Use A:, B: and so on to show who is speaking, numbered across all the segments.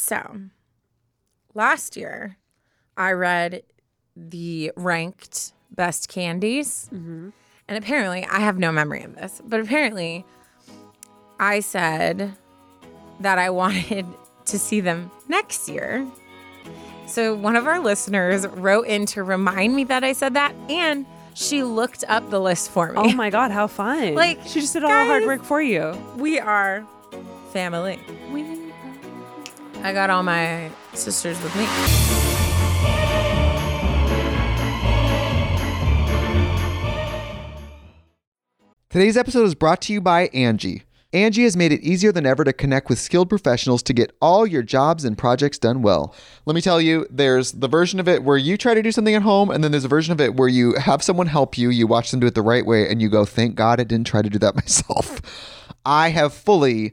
A: So, last year, I read the ranked best candies. Mm-hmm. And apparently, I have no memory of this, but apparently, I said that I wanted to see them next year. So, one of our listeners wrote in to remind me that I said that, and she looked up the list for me.
B: Oh my god, how fun!
A: Like,
B: she just did all the hard work for you.
A: We are family. I got all my sisters with me.
C: Today's episode is brought to you by Angie. Angie has made it easier than ever to connect with skilled professionals to get all your jobs and projects done well. Let me tell you, there's the version of it where you try to do something at home, and then there's a version of it where you have someone help you, you watch them do it the right way, and you go, thank God I didn't try to do that myself. I have fully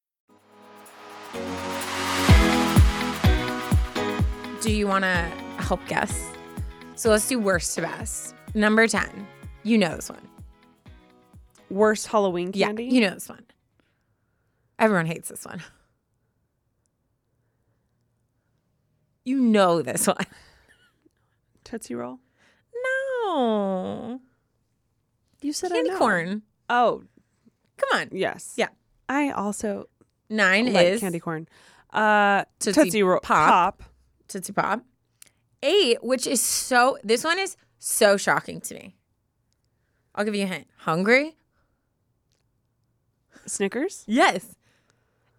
A: Do you want to help guess? So let's do worst to best. Number 10. You know this one.
B: Worst Halloween candy.
A: Yeah, you know this one. Everyone hates this one. You know this one.
B: Tootsie Roll.
A: No.
B: You said
A: Candy corn.
B: Oh
A: Come on.
B: yes.
A: Yeah.
B: I also
A: Nine
B: like
A: is
B: candy corn. Uh,
A: Tootsie
B: Tootsie, Roll
A: Pop.
B: Pop.
A: Tootsie Pop. Eight, which is so, this one is so shocking to me. I'll give you a hint. Hungry?
B: Snickers.
A: Yes.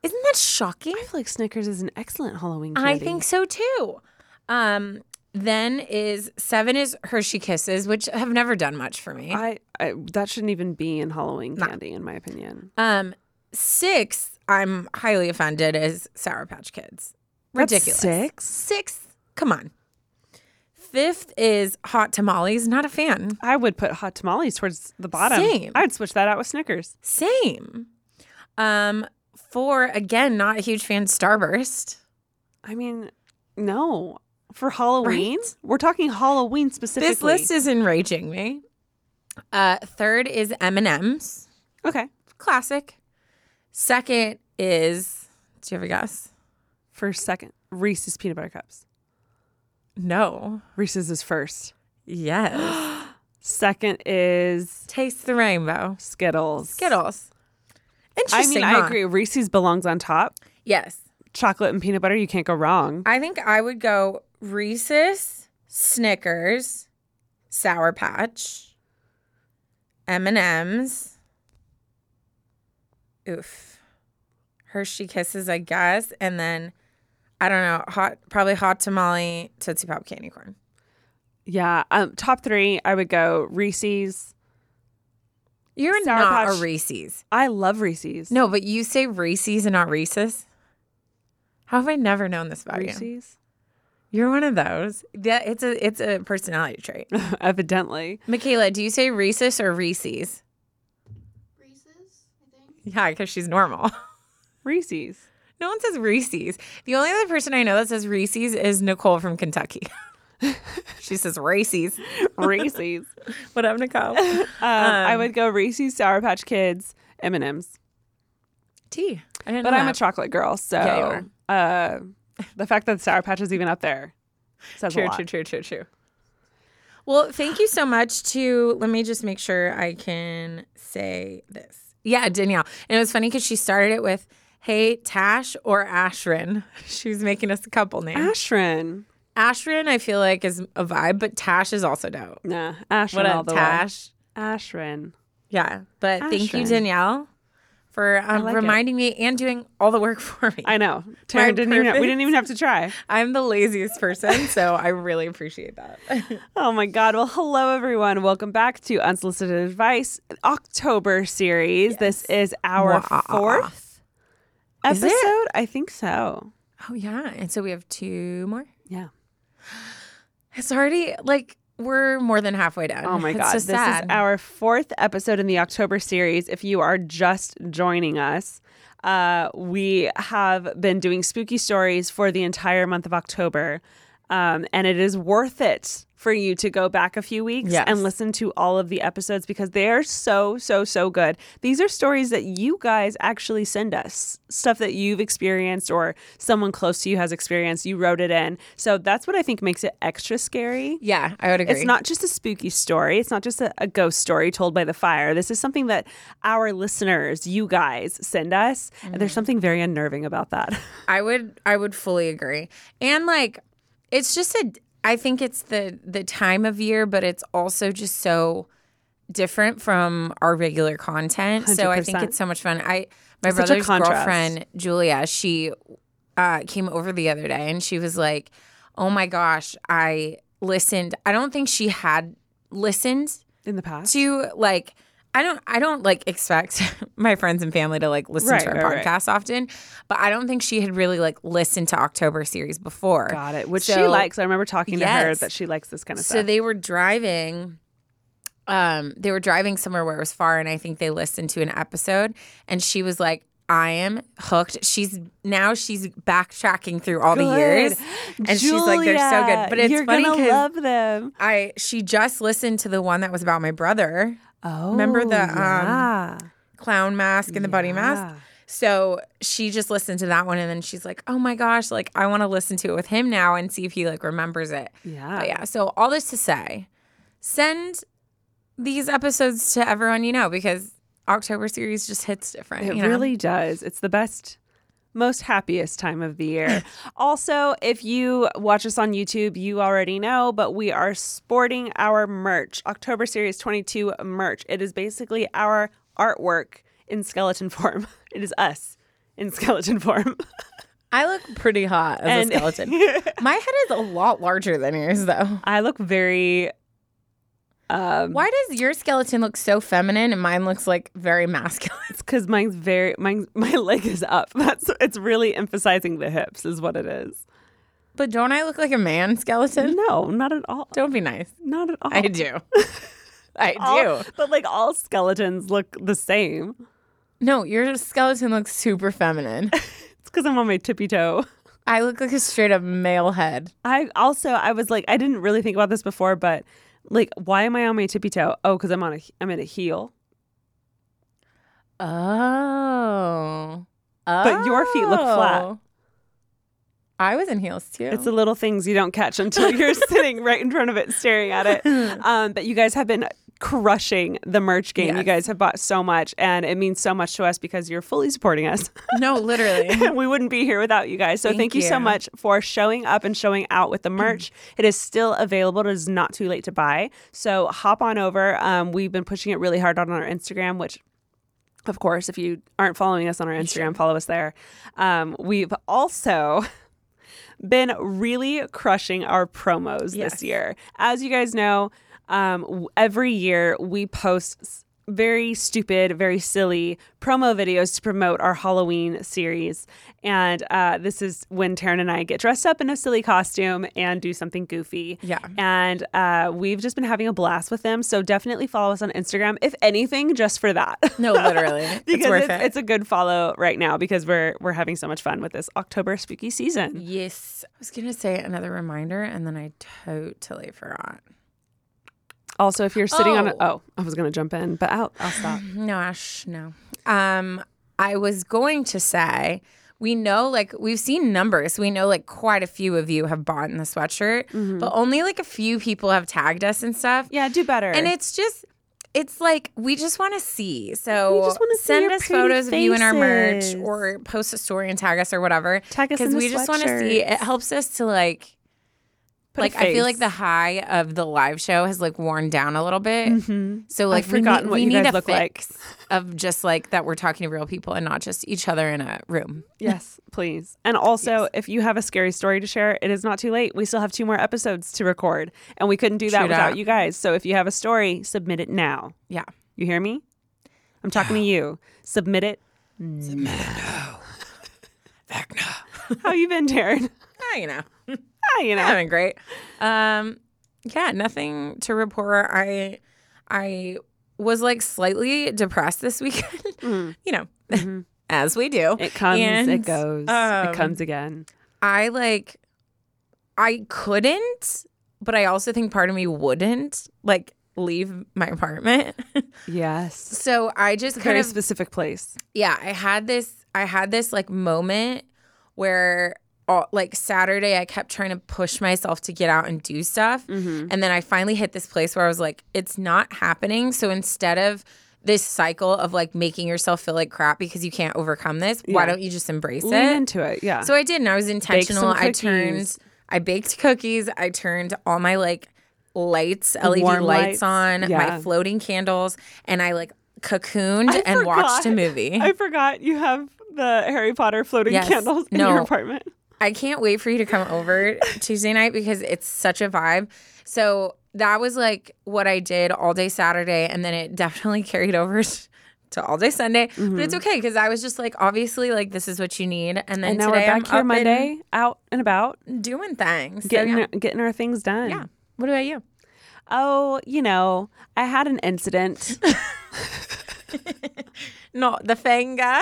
A: Isn't that shocking?
B: I feel like Snickers is an excellent Halloween candy.
A: I think so too. Um, then is seven is Hershey Kisses, which have never done much for me.
B: I, I that shouldn't even be in Halloween
A: Nah.
B: candy, in my opinion.
A: Um, six, I'm highly offended is Sour Patch Kids.
B: That's
A: Ridiculous.
B: six?
A: Sixth, come on. Fifth is Hot Tamales. Not a fan.
B: I would put hot tamales towards the bottom.
A: Same.
B: I'd switch that out with Snickers.
A: Same. Um, four again, not a huge fan. Starburst.
B: I mean, no. For Halloween, we're talking Halloween specifically.
A: This list is enraging me. Uh, third is M and M's.
B: okay.
A: Classic. Second is. Do you have a guess?
B: For second, Reese's peanut butter cups.
A: No.
B: Reese's is first.
A: Yes.
B: Second is
A: Taste the rainbow.
B: Skittles.
A: Skittles.
B: I
A: Interesting.
B: mean, I
A: huh?
B: agree. Reese's belongs on top.
A: Yes.
B: Chocolate and peanut butter, you can't go wrong.
A: I think I would go Reese's, Snickers, Sour Patch, M and M's. Oof, Hershey Kisses, I guess, and then I don't know, hot probably hot tamale, Tootsie Pop, candy corn.
B: Yeah. Um, top three, I would go Reese's.
A: You're
B: Sour
A: not
B: Patch-
A: a Reese's.
B: I love Reese's.
A: No, but you say Reese's and not Reese's. How have I never known this about you?
B: Reese's.
A: You're one of those. Yeah, it's a it's a personality trait.
B: Evidently.
A: Michaela, do you say Reese's or Reese's?
D: Reese's, I think.
A: Yeah, because she's normal.
B: Reese's.
A: No one says Reese's. The only other person I know that says Reese's is Nicole from Kentucky. she says Reese's.
B: Reese's.
A: What up, Nicole?
B: Um, I would go Reese's, Sour Patch Kids, M and M's.
A: Tea. I didn't
B: But I'm a chocolate girl, so
A: Yeah,
B: uh, the fact that Sour Patch is even up there says a
A: True,
B: lot.
A: true, true, true, true. Well, thank you so much to. Let me just make sure I can say this. Yeah, Danielle. And it was funny because she started it with, "Hey, Tash or Ashrin." She was making us a couple names.
B: Ashrin.
A: Ashrin, I feel like is a vibe, but Tash is also dope.
B: Nah, Ashrin
A: What
B: all
A: up, Tash?
B: way. Ashrin.
A: Yeah, but thank you, Danielle, for um,
B: like it.
A: reminding me and doing all the work for me.
B: I know. Didn't even. We didn't even have to try.
A: I'm the laziest person, so I really appreciate that.
B: Oh my God. Well, hello, everyone. Welcome back to Unsolicited Advice October series. This is our
A: Mwah.
B: fourth
A: it?
B: Episode. I think so.
A: oh yeah, and so we have two more.
B: Yeah.
A: It's already like we're more than halfway down.
B: Oh my God.
A: so
B: This
A: sad.
B: is our fourth episode in the October series. If you are just joining us, uh, we have been doing spooky stories for the entire month of October. Um, and it is worth it for you to go back a few weeks
A: Yes.
B: and listen to all of the episodes because they are so, so, so good. These are stories that you guys actually send us stuff that you've experienced or someone close to you has experienced. You wrote it in. So that's what I think makes it extra scary.
A: yeah, I would agree.
B: It's not just a spooky story. It's not just a, a ghost story told by the fire. This is something that our listeners, you guys, send us. And
A: Mm-hmm.
B: there's something very unnerving about that.
A: I would I would fully agree. And like it's just a I think it's the the time of year, but it's also just so different from our regular content. So I think it's so much fun. I my
B: It's
A: brother's girlfriend, Julia, she uh, came over the other day and she was like, "Oh my gosh, I listened. I don't think she had listened
B: In the past.
A: to like I don't I don't like expect my friends and family to like listen
B: Right,
A: to our
B: right, right.
A: podcast often, but I don't think she had really like listened to October series before.
B: Got it. Which she likes. I remember talking to her that she likes this kind of
A: So
B: stuff.
A: So they were driving um they were driving somewhere where it was far and I think they listened to an episode and she was like I am hooked. She's now she's backtracking through all the years, and she's like, "They're so good." But it's
B: You're
A: funny
B: gonna
A: 'cause
B: love them.
A: I she just listened to the one that was about my brother,
B: Oh,
A: Remember the, um, clown mask and the buddy mask. So she just listened to that one and then she's like, oh my gosh, like I want to listen to it with him now and see if he like remembers it.
B: Yeah.
A: But yeah. So all this to say, send these episodes to everyone you know because October series just hits different.
B: It
A: you know?
B: really does. It's the best, most happiest time of the year. also, if you watch us on YouTube, you already know, but we are sporting our merch, October Series 22 merch. It is basically our artwork in skeleton form. It is us in skeleton form.
A: I look pretty hot as
B: And-
A: a skeleton. My head is a lot larger than yours though.
B: I look very. Um,
A: Why does your skeleton look so feminine and mine looks like very masculine?
B: It's because mine's very mine. My leg is up. That's it's really emphasizing the hips, is what it is.
A: But don't I look like a man skeleton?
B: No, not at all.
A: Don't be nice.
B: Not at all.
A: I do. I
B: All-
A: do.
B: but like all skeletons look the same.
A: No, your skeleton looks super feminine.
B: It's because I'm on my tippy toe.
A: I look like a straight up male head.
B: I also I was like I didn't really think about this before, but like why am I on my tippy toe? Oh, because I'm on a I'm in a heel.
A: Oh.
B: But your feet look flat.
A: Oh. I was in heels too.
B: It's the little things you don't catch until you're sitting right in front of it, staring at it. Um, but you guys have been crushing the merch game. You guys have bought so much, and it means so much to us because you're fully supporting us.
A: no, literally.
B: we wouldn't be here without you guys. So thank,
A: Thank
B: you. so much for showing up and showing out with the merch. it is still available. It is not too late to buy. So hop on over. Um, we've been pushing it really hard on our Instagram, which of course, if you aren't following us on our Instagram, follow us there. Um, we've also been really crushing our promos
A: Yes.
B: this year. As you guys know, um, every year we post very stupid, very silly promo videos to promote our Halloween series. And uh, this is when Taryn and I get dressed up in a silly costume and do something goofy.
A: Yeah.
B: And uh, we've just been having a blast with them. So definitely follow us on Instagram, if anything, just for that.
A: No, literally. it's
B: because
A: worth
B: it's,
A: it.
B: it's a good follow right now because we're we're having so much fun with this October spooky season.
A: yes. I was going to say another reminder and then I totally forgot.
B: Also, if you're sitting on a,
A: Oh.
B: oh, I was gonna jump in, but I'll I'll stop.
A: No, Ash, no. Um, I was going to say we know like we've seen numbers. We know like quite a few of you have bought in the sweatshirt, but only like a few people have tagged us and stuff.
B: yeah, do better.
A: And it's just it's like we just want to see. So we
B: just wanna see
A: send
B: your
A: us photos of you in our merch or post a story and tag us or whatever.
B: Tag us
A: because we just want to see. It helps us to like
B: Put
A: like I feel like the high of the live show has like worn down a little bit. So like we
B: forgotten
A: need,
B: what
A: we
B: you
A: need
B: guys
A: a
B: look like.
A: of just like that we're talking to real people and not just each other in a room.
B: Yes, please. And also, if you have a scary story to share, it is not too late. We still have two more episodes to record, and we couldn't do that without you guys. So if you have a story, submit it now.
A: Yeah.
B: You hear me? I'm talking to you. Submit it. Now. How you been, Taryn?
A: Ah, you know.
B: Ah, you know.
A: having great. Um, yeah, nothing to report. I I was like slightly depressed this weekend. you know, as we do.
B: It comes, it goes,
A: um,
B: it comes again.
A: I like I couldn't, but I also think part of me wouldn't like leave my apartment.
B: Yes.
A: so I just kind
B: Very
A: of
B: specific place.
A: yeah, I had this I had this like moment where all, like Saturday I kept trying to push myself to get out and do stuff.
B: Mm-hmm.
A: And then I finally hit this place where I was like it's not happening. So instead of this cycle of like making yourself feel like crap because you can't overcome this, why don't you just embrace
B: Lean
A: it?
B: into it. Yeah.
A: So I did, and I was intentional. I turned, I baked cookies. I turned all my like lights, LED lights,
B: lights.
A: on,
B: Yeah.
A: my floating candles, and I like cocooned and watched a movie.
B: I forgot you have the Harry Potter floating
A: Yes.
B: candles in
A: No.
B: your apartment.
A: I can't wait for you to come over Tuesday night because it's such a vibe. So that was like what I did all day Saturday, and then it definitely carried over to all day Sunday. But it's mm-hmm. okay because I was just like, obviously, like this is what you need. And then
B: And now
A: today
B: we're
A: I'm
B: back here
A: up
B: Monday, out and about,
A: doing things. So,
B: getting
A: yeah.
B: getting our things done.
A: yeah. What about you?
B: Oh, you know, I had an incident.
A: Not the finger.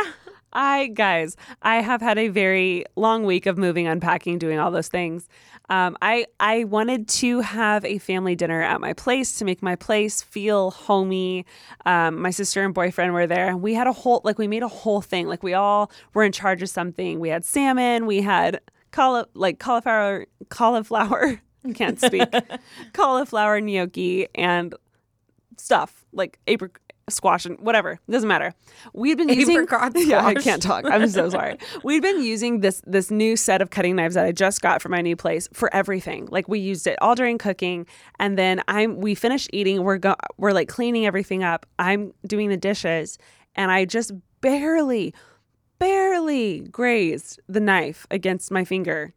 B: I guys, I have had a very long week of moving, unpacking, doing all those things. Um, I I wanted to have a family dinner at my place to make my place feel homey. Um, my sister and boyfriend were there, and we had a whole like we made a whole thing. Like we all were in charge of something. We had salmon. We had cauli- like cauliflower cauliflower. I can't speak. cauliflower gnocchi and stuff like apricot squash and whatever doesn't matter. We'd been using yeah i can't talk. I'm so sorry. We'd been using this this new set of cutting knives that i just got for my new place for everything. Like we used it all during cooking and then i'm we finished eating we're go we're like cleaning everything up. I'm doing the dishes and i just barely barely grazed the knife against my finger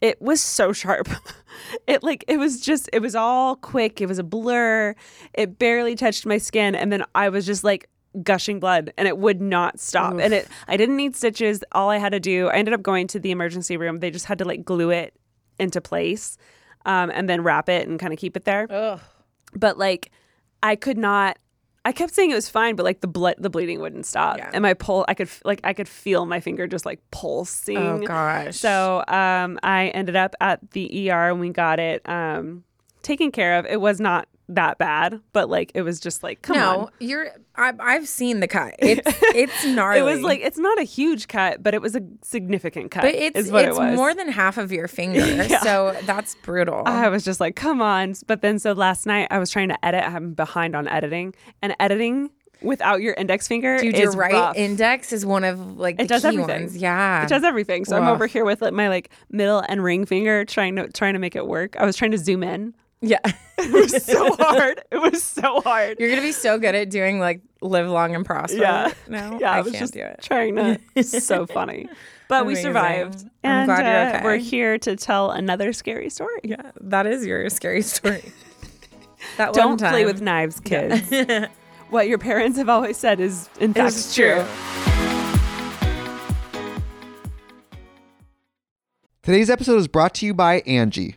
B: it was so sharp. it like it was just it was all quick. It was a blur. It barely touched my skin and then I was just like gushing blood and it would not stop. And it I didn't need stitches. All I had to do, I ended up going to the emergency room. They just had to like glue it into place um, and then wrap it and kind of keep it there.
A: Ugh.
B: But like I could not I kept saying it was fine, but like the blood, the bleeding wouldn't stop,
A: Yeah.
B: and my pull, I could like I could feel my finger just like pulsing.
A: Oh gosh.
B: So um, I ended up at the ER and we got it um, taken care of. It was not that bad, but like it was just like come
A: no,
B: on.
A: you're. I, I've seen the cut. It's it's gnarly.
B: It was like it's not a huge cut, but it was a significant cut.
A: but it's
B: is what
A: it's
B: it was.
A: more than half of your finger.
B: Yeah.
A: So that's brutal.
B: I was just like, come on. But then so last night I was trying to edit. I'm behind on editing, and editing without your index finger
A: Dude,
B: is
A: your right
B: rough.
A: index is one of like the
B: It does
A: key
B: everything.
A: ones. Yeah.
B: It does everything. So I'm over here with like, my like middle and ring finger trying to trying to make it work. I was trying to zoom in.
A: Yeah.
B: It was so hard. It was so hard.
A: You're gonna be so good at doing like live long and prosper.
B: Yeah.
A: No,
B: yeah, I,
A: I,
B: was
A: can't
B: just
A: do it.
B: trying to. It's so funny, but we
A: Amazing.
B: survived,
A: I'm
B: and
A: glad you're
B: uh,
A: okay.
B: we're here to tell another scary story.
A: Yeah, that is your scary story. that one
B: Don't play with knives, kids. what your parents have always said is in fact
A: It's
B: true.
C: Today's episode is brought to you by Angie.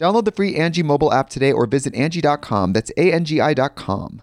C: Download the free Angie mobile app today or visit Angie.com. That's A-N-G-I.com.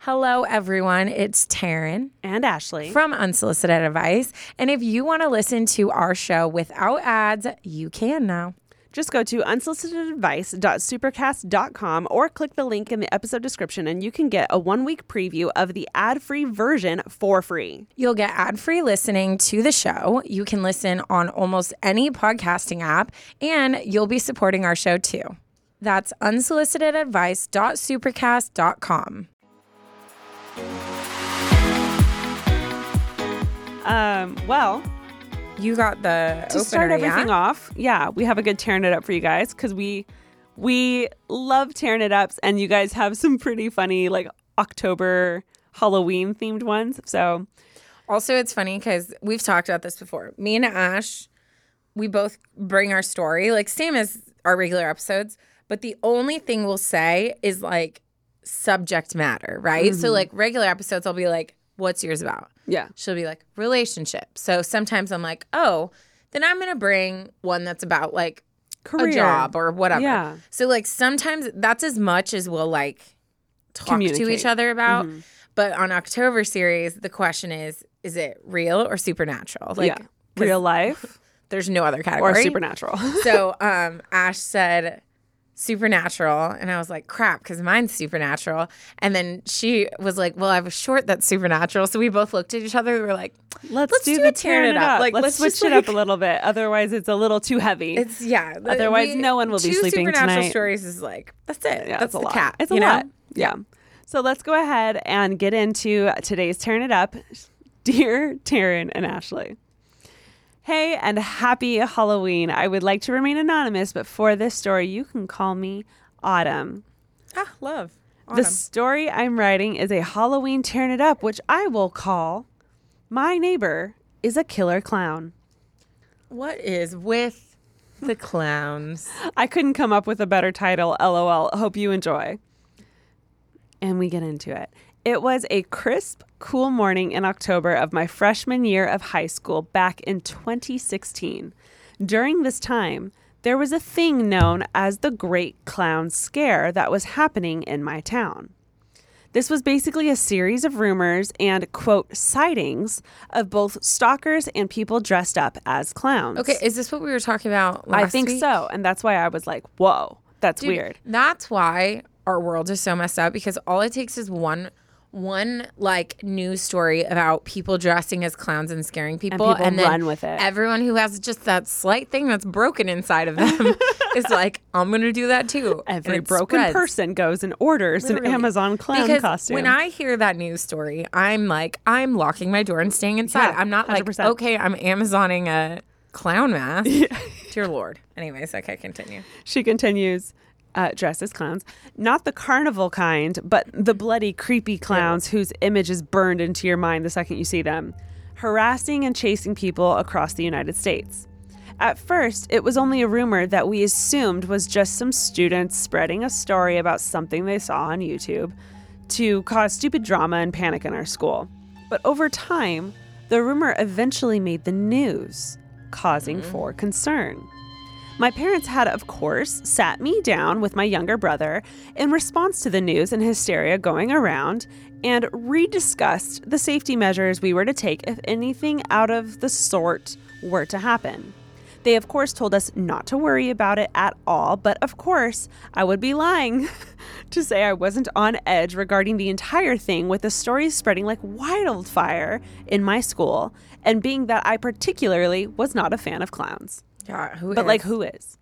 A: Hello, everyone. It's Taryn
B: And Ashley.
A: from Unsolicited Advice. And if you want to listen to our show without ads, you can now.
B: Just go to unsolicitedadvice.supercast.com or click the link in the episode description and you can get a one week preview of the ad free version for free.
A: You'll get ad free listening to the show. You can listen on almost any podcasting app, and you'll be supporting our show too. That's unsolicitedadvice.supercast.com.
B: Um, well,
A: You got the
B: to
A: opener,
B: start everything
A: yeah?
B: off, yeah, we have a good tearing it up for you guys because we we love tearing it ups, and you guys have some pretty funny like October Halloween themed ones. So
A: Also, it's funny because we've talked about this before. Me and Ash, we both bring our story, like same as our regular episodes, but the only thing we'll say is like subject matter, right? So, mm-hmm. like regular episodes, I'll be like, what's yours about?
B: yeah,
A: She'll be like, relationship. So sometimes I'm like, oh, then I'm going to bring one that's about like
B: career
A: a job or whatever.
B: Yeah.
A: So, like, sometimes that's as much as we'll like talk to each other about. But on October series, the question is, is it real or supernatural? Like,
B: yeah, real life
A: there's no other category.
B: or supernatural.
A: so um, Ash said supernatural, and I was like, crap, because mine's supernatural. And then she was like, well, I have a short that's supernatural. So we both looked at each other. We were like,
B: Let's,
A: Let's
B: do,
A: do
B: the
A: tearing
B: tearing
A: it up. Like,
B: let's,
A: let's
B: switch
A: just,
B: it up a little bit. Otherwise, it's a little too heavy.
A: it's yeah. the-
B: Otherwise, no one will be sleeping
A: supernatural
B: tonight.
A: stories is like that's it.
B: Yeah,
A: that's
B: a lot.
A: cat.
B: It's a
A: know?
B: lot. Yeah. So let's go ahead and get into today's Tearing It Up. Dear Taryn and Ashley. Hey, and happy Halloween. I would like to remain anonymous, but for this story, you can call me Autumn.
A: Ah, love.
B: The story I'm writing is a Halloween Tearing It Up, which I will call My Neighbor is a Killer Clown.
A: What is with the clowns?
B: I couldn't come up with a better title. LOL. Hope you enjoy. And we get into it. It was a crisp, cool morning in October of my freshman year of high school back in 2016. During this time, there was a thing known as the Great Clown Scare that was happening in my town. This was basically a series of rumors and, quote, sightings of both stalkers and people dressed up as clowns.
A: Okay, is this what we were talking about last
B: I think
A: week?
B: so. And that's why I was like, whoa, that's
A: Dude,
B: weird.
A: That's why our world is so messed up because all it takes is one one like news story about people dressing as clowns and scaring people
B: people
A: then
B: run with it.
A: Everyone who has just that slight thing that's broken inside of them is like, I'm gonna do that too.
B: Every broken
A: spreads.
B: person goes and orders
A: Literally.
B: an Amazon clown
A: because
B: costume.
A: When I hear that news story, I'm like, I'm locking my door and staying inside.
B: Yeah,
A: I'm not like,
B: 100%.
A: okay, I'm Amazoning a clown mask. Dear Lord. Anyways, okay, continue.
B: she continues, uh, dressed as clowns, not the carnival kind, but the bloody, creepy clowns whose image is burned into your mind the second you see them, harassing and chasing people across the United States. At first, it was only a rumor that we assumed was just some students spreading a story about something they saw on YouTube to cause stupid drama and panic in our school. But over time, the rumor eventually made the news, causing for concern. My parents had, of course, sat me down with my younger brother in response to the news and hysteria going around and rediscussed the safety measures we were to take if anything out of the sort were to happen. They, of course, told us not to worry about it at all, but of course, I would be lying to say I wasn't on edge regarding the entire thing with the stories spreading like wildfire in my school, and being that I particularly was not a fan of clowns.
A: Yeah, who
B: But, like, who is?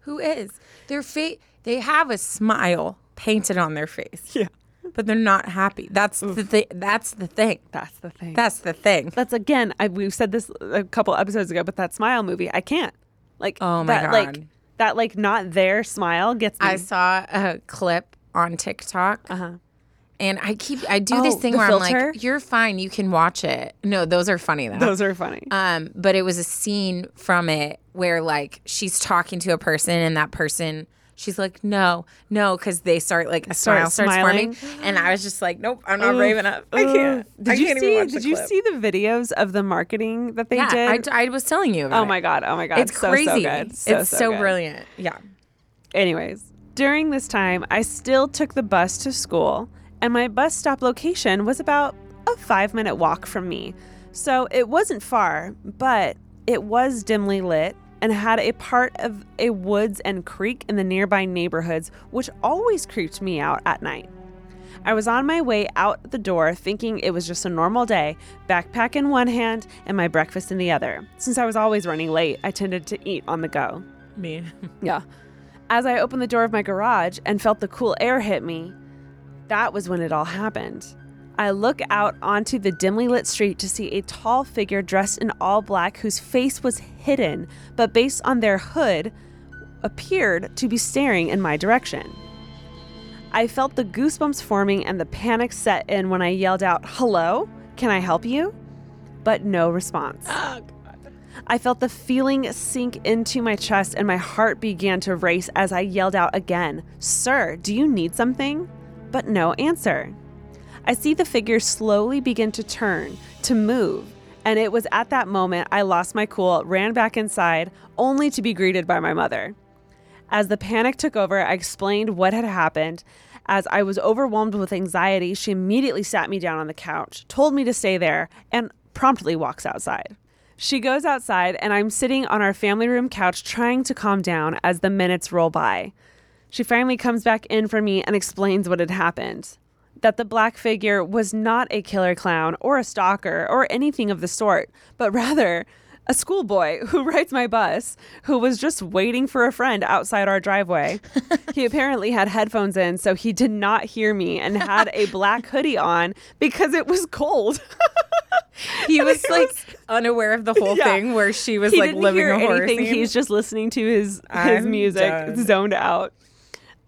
A: who is? Their face. They have a smile painted on their face.
B: Yeah.
A: but they're not happy. That's the thing. That's the thing.
B: That's the thing.
A: That's the thing.
B: That's again, I, we've said this a couple episodes ago, but that smile movie, I can't. Like,
A: Oh my
B: that, Like,
A: God.
B: that, like, not their smile gets me.
A: I saw a clip on TikTok.
B: Uh-huh.
A: And I keep I do this
B: Oh,
A: thing
B: the
A: where I'm like, you're fine, you can watch it. No, those are funny though.
B: Those are funny.
A: Um, but it was a scene from it where like she's talking to a person and that person she's like, no, no, because they start like a
B: Start
A: smile starts
B: smiling.
A: forming. And I was just like, nope, I'm not brave enough. I can't.
B: Did
A: I
B: you
A: can't
B: see? Did
A: the
B: you
A: clip.
B: see the videos of the marketing that they
A: Yeah,
B: did?
A: I, I was telling you about
B: oh my god! Oh my god!
A: It's
B: so,
A: crazy.
B: So. So,
A: it's so,
B: good.
A: brilliant. Yeah.
B: Anyways, during this time, I still took the bus to school, and my bus stop location was about a five minute walk from me. So it wasn't far, but it was dimly lit and had a part of a woods and creek in the nearby neighborhoods, which always creeped me out at night. I was on my way out the door thinking it was just a normal day, backpack in one hand and my breakfast in the other. Since I was always running late, I tended to eat on the go.
A: Me.
B: Yeah. As I opened the door of my garage and felt the cool air hit me, that was when it all happened. I look out onto the dimly lit street to see a tall figure dressed in all black whose face was hidden, but based on their hood, appeared to be staring in my direction. I felt the goosebumps forming and the panic set in when I yelled out, Hello? Can I help you? But no response. Oh, I felt the feeling sink into my chest and my heart began to race as I yelled out again, Sir, do you need something? But no answer. I see the figure slowly begin to turn, to move, and it was at that moment I lost my cool, ran back inside, only to be greeted by my mother. As the panic took over, I explained what had happened. As I was overwhelmed with anxiety, she immediately sat me down on the couch, told me to stay there, and promptly walks outside. She goes outside, and I'm sitting on our family room couch trying to calm down as the minutes roll by. She finally comes back in for me and explains what had happened that the black figure was not a killer clown or a stalker or anything of the sort, but rather a schoolboy who rides my bus who was just waiting for a friend outside our driveway. he apparently had headphones in, so he did not hear me and had a black hoodie on because it was cold.
A: He was
B: It
A: like
B: was-
A: unaware of the whole
B: Yeah.
A: thing where she was
B: he
A: like living a horror
B: anything.
A: scene.
B: He's just listening to his his
A: I'm
B: music,
A: done.
B: zoned out.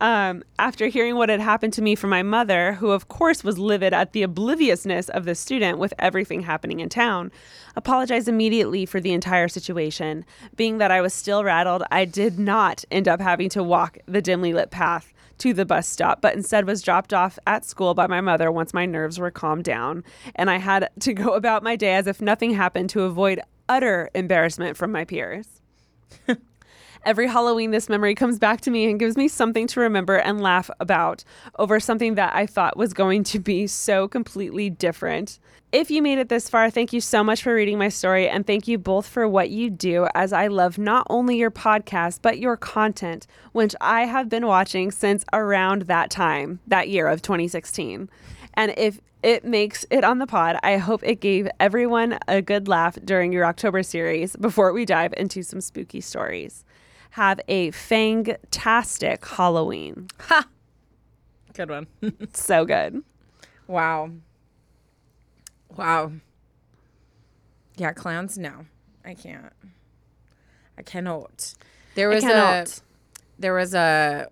B: Um, after hearing what had happened to me from my mother, who of course was livid at the obliviousness of the student with everything happening in town, apologized immediately for the entire situation. Being that I was still rattled, I did not end up having to walk the dimly lit path to the bus stop, but instead was dropped off at school by my mother once my nerves were calmed down, and I had to go about my day as if nothing happened to avoid utter embarrassment from my peers. Every Halloween, this memory comes back to me and gives me something to remember and laugh about over something that I thought was going to be so completely different. If you made it this far, thank you so much for reading my story and thank you both for what you do as I love not only your podcast, but your content, which I have been watching since around that time, that year of 2016. And if it makes it on the pod, I hope it gave everyone a good laugh during your October series before we dive into some spooky stories have a fantastic Halloween. Ha!
A: Good one.
B: So good.
A: wow. Wow. Yeah, clowns. No, I can't. I cannot. There was a. There was a.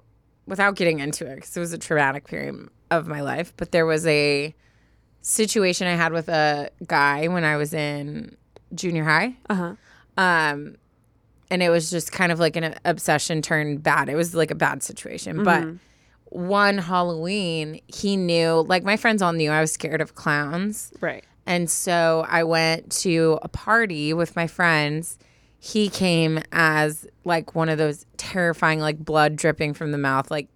A: Without getting into it, because it was a traumatic period of my life, but there was a situation I had with a guy when I was in junior high.
B: Uh huh.
A: Um, and it was just kind of like an obsession turned bad. It was like a bad situation. But mm-hmm. one Halloween, he knew, like my friends all knew I was scared of clowns.
B: Right.
A: And so I went to a party with my friends. He came as like one of those terrifying, like blood dripping from the mouth, like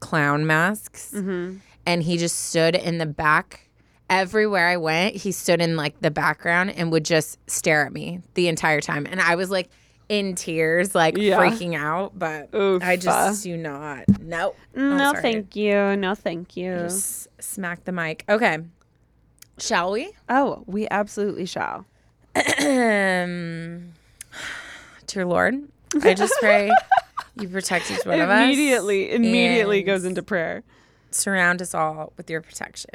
A: clown masks. Mm-hmm. And he just stood in the back. Everywhere I went, he stood in like the background and would just stare at me the entire time. And I was like in tears, like
B: Yeah.
A: freaking out. But I just do not. Nope. I'm
B: no,
A: sorry.
B: thank you. No, thank you.
A: Just smack the mic. Okay. Shall we?
B: Oh, we absolutely shall.
A: Dear Lord, I just pray you protect each one of us.
B: immediately, immediately goes into prayer.
A: surround us all with your protection.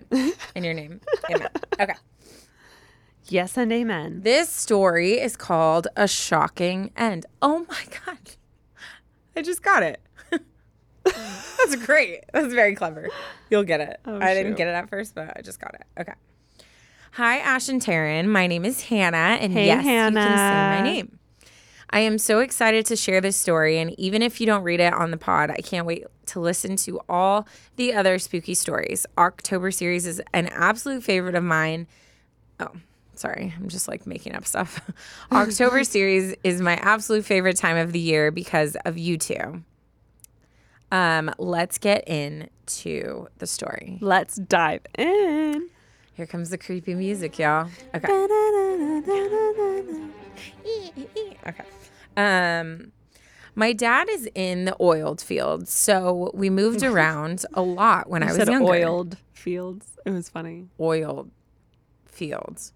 A: In your name, amen. Okay.
B: Yes and amen.
A: This story is called A Shocking End. Oh my God. I just got it. That's great. That's very clever. You'll get it.
B: Oh,
A: I didn't get it at first, but I just got it. Okay. Hi, Ash and Taryn. My name is Hannah, and
B: Hey,
A: yes, you can say my name. I am so excited to share this story, and even if you don't read it on the pod, I can't wait to listen to all the other spooky stories. October series is an absolute favorite of mine. Oh, sorry, I'm just like making up stuff. October series is my absolute favorite time of the year because of you two. Um, let's get into the story.
B: Let's dive in.
A: Here comes the creepy music, y'all. Okay. Okay. Um, my dad is in the oiled fields, so we moved around a lot when I
B: I
A: was
B: said
A: younger.
B: oiled fields. It was funny.
A: oiled fields.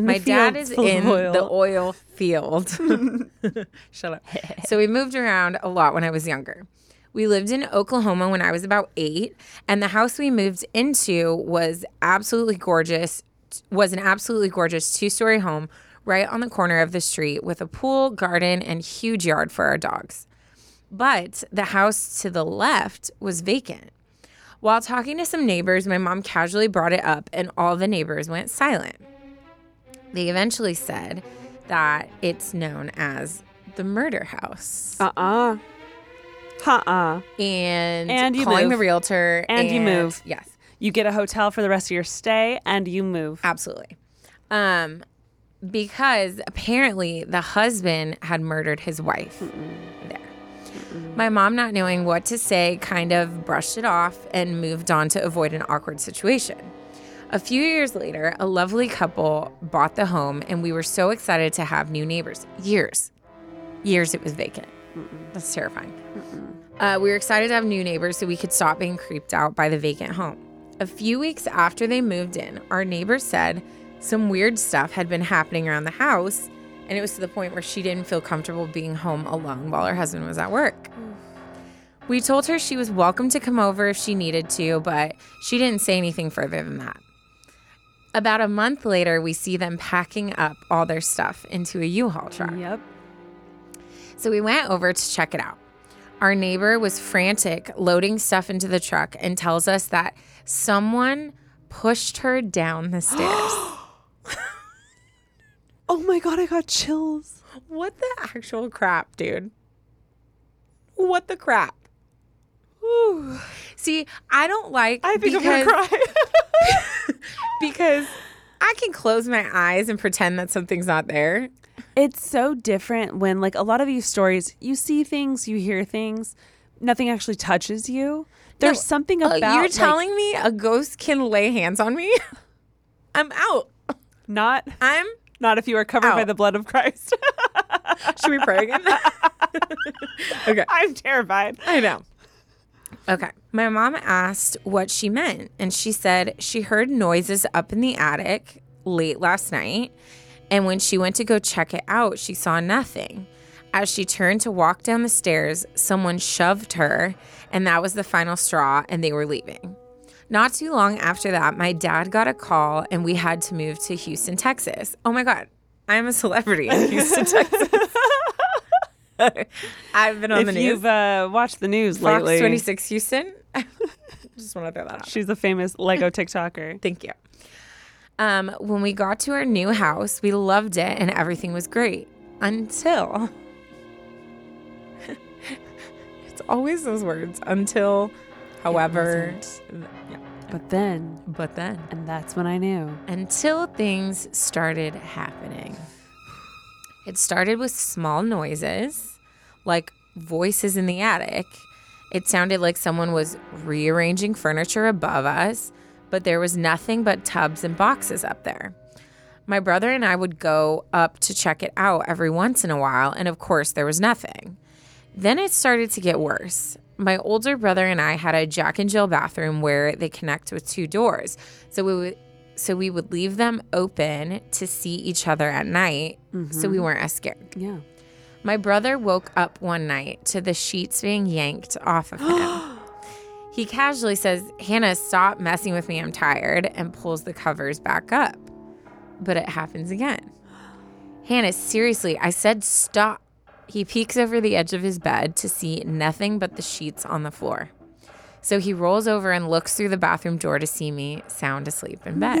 B: In
A: My dad is in
B: oil.
A: the oil field. Shut up. So we moved around a lot when I was younger. We lived in Oklahoma when I was about eight, and the house we moved into was absolutely gorgeous. Was an absolutely gorgeous two-story home right on the corner of the street with a pool, garden, and huge yard for our dogs. But the house to the left was vacant. While talking to some neighbors, my mom casually brought it up, and all the neighbors went silent. They eventually said that it's known as the murder house.
B: Uh-uh. Uh-uh.
A: and
B: And you
A: calling
B: move.
A: the realtor.
B: And you move.
A: Yes,
B: You get a hotel for the rest of your stay and you move.
A: absolutely. Um, because apparently the husband had murdered his wife there. My mom, not knowing what to say, kind of brushed it off and moved on to avoid an awkward situation. A few years later, a lovely couple bought the home, and we were so excited to have new neighbors. Years, years it was vacant. That's terrifying. Uh, we were excited to have new neighbors so we could stop being creeped out by the vacant home. A few weeks after they moved in, our neighbor said some weird stuff had been happening around the house, and it was to the point where she didn't feel comfortable being home alone while her husband was at work. We told her she was welcome to come over if she needed to, but she didn't say anything further than that. About a month later, we see them packing up all their stuff into a U-Haul truck.
B: Yep.
A: So we went over to check it out. Our neighbor was frantic loading stuff into the truck and tells us that someone pushed her down the stairs.
B: Oh my god, I got chills.
A: what the actual crap, dude? What the crap?
B: Ooh.
A: See, I don't like
B: I think
A: because,
B: I'm gonna cry.
A: because I can close my eyes and pretend that something's not there.
B: it's so different when like a lot of these stories, you see things, you hear things, nothing actually touches you. There's
A: No,
B: something
A: Uh,
B: about
A: you're
B: like,
A: telling me a ghost can lay hands on me? I'm out.
B: not
A: I'm.
B: not if you are covered by the blood of Christ.
A: Should we pray again? okay.
B: I'm terrified.
A: I know. Okay. My mom asked what she meant, and she said she heard noises up in the attic late last night. And when she went to go check it out, she saw nothing. As she turned to walk down the stairs, someone shoved her, and that was the final straw, and they were leaving. Not too long after that, my dad got a call, and we had to move to Houston, Texas. Oh my God, I'm a celebrity in Houston, Texas. I've been on the
B: if
A: news.
B: you've uh, watched the news
A: Fox
B: lately,
A: 26 Houston. Just want to throw that out.
B: she's a famous Lego TikToker.
A: Thank you. Um, when we got to our new house, we loved it and everything was great until It's always those words until, however, yeah.
B: But then,
A: But then,
B: and that's when I knew.
A: until things started happening. It started with small noises, like voices in the attic. It sounded like someone was rearranging furniture above us, but there was nothing but tubs and boxes up there. My brother and I would go up to check it out every once in a while, and of course, there was nothing. Then it started to get worse. My older brother and I had a Jack and Jill bathroom where they connect with two doors. So we would so we would leave them open to see each other at night so we mm-hmm. weren't as scared.
B: Yeah.
A: My brother woke up one night to the sheets being yanked off of him. he casually says, Hannah, stop messing with me. I'm tired, and pulls the covers back up. But it happens again. Hannah, seriously, I said stop. He peeks over the edge of his bed to see nothing but the sheets on the floor. So he rolls over and looks through the bathroom door to see me sound asleep in bed.